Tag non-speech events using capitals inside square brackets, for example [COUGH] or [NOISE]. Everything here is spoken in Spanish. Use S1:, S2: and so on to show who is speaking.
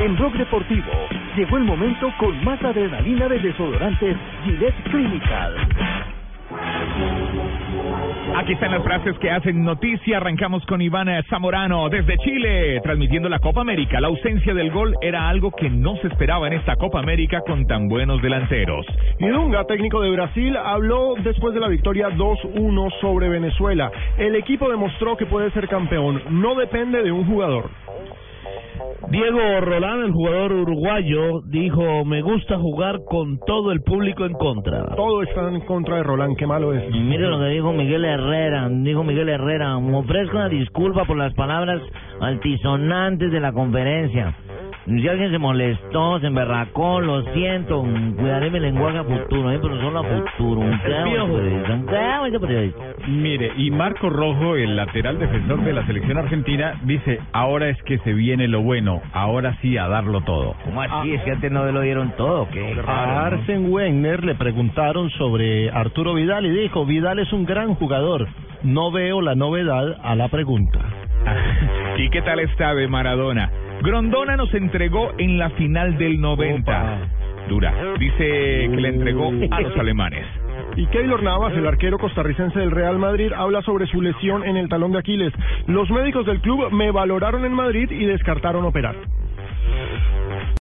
S1: En Blog Deportivo llegó el momento con más adrenalina de desodorantes Gillette Clinical.
S2: Aquí están las frases que hacen noticia. Arrancamos con Iván Zamorano desde Chile, transmitiendo la Copa América. La ausencia del gol era algo que no se esperaba en esta Copa América con tan buenos delanteros.
S3: Y Dunga, técnico de Brasil, habló después de la victoria 2-1 sobre Venezuela. El equipo demostró que puede ser campeón. No depende de un jugador.
S4: Diego Rolán, el jugador uruguayo, dijo, me gusta jugar con todo el público en contra.
S3: Todo está en contra de Rolán, qué malo es.
S4: Mire lo que dijo Miguel Herrera, dijo Miguel Herrera, me ofrezco una disculpa por las palabras altisonantes de la conferencia. Si alguien se molestó, se emberracó, lo siento, cuidaré mi lenguaje a futuro, ¿eh? pero solo a futuro. Un periodista, un periodista.
S2: Mire, y Marco Rojo, el lateral defensor de la selección argentina, dice, ahora es que se viene lo bueno, ahora sí a darlo todo.
S4: ¿Cómo así? Es que antes no lo dieron todo, ¿qué?
S5: A Arsen Wenger le preguntaron sobre Arturo Vidal y dijo, Vidal es un gran jugador. No veo la novedad a la pregunta. [LAUGHS]
S2: ¿Y qué tal está de Maradona? Grondona nos entregó en la final del 90. Dura. Dice que le entregó a los [LAUGHS] alemanes.
S3: Y Keylor Navas, el arquero costarricense del Real Madrid, habla sobre su lesión en el talón de Aquiles. Los médicos del club me valoraron en Madrid y descartaron operar.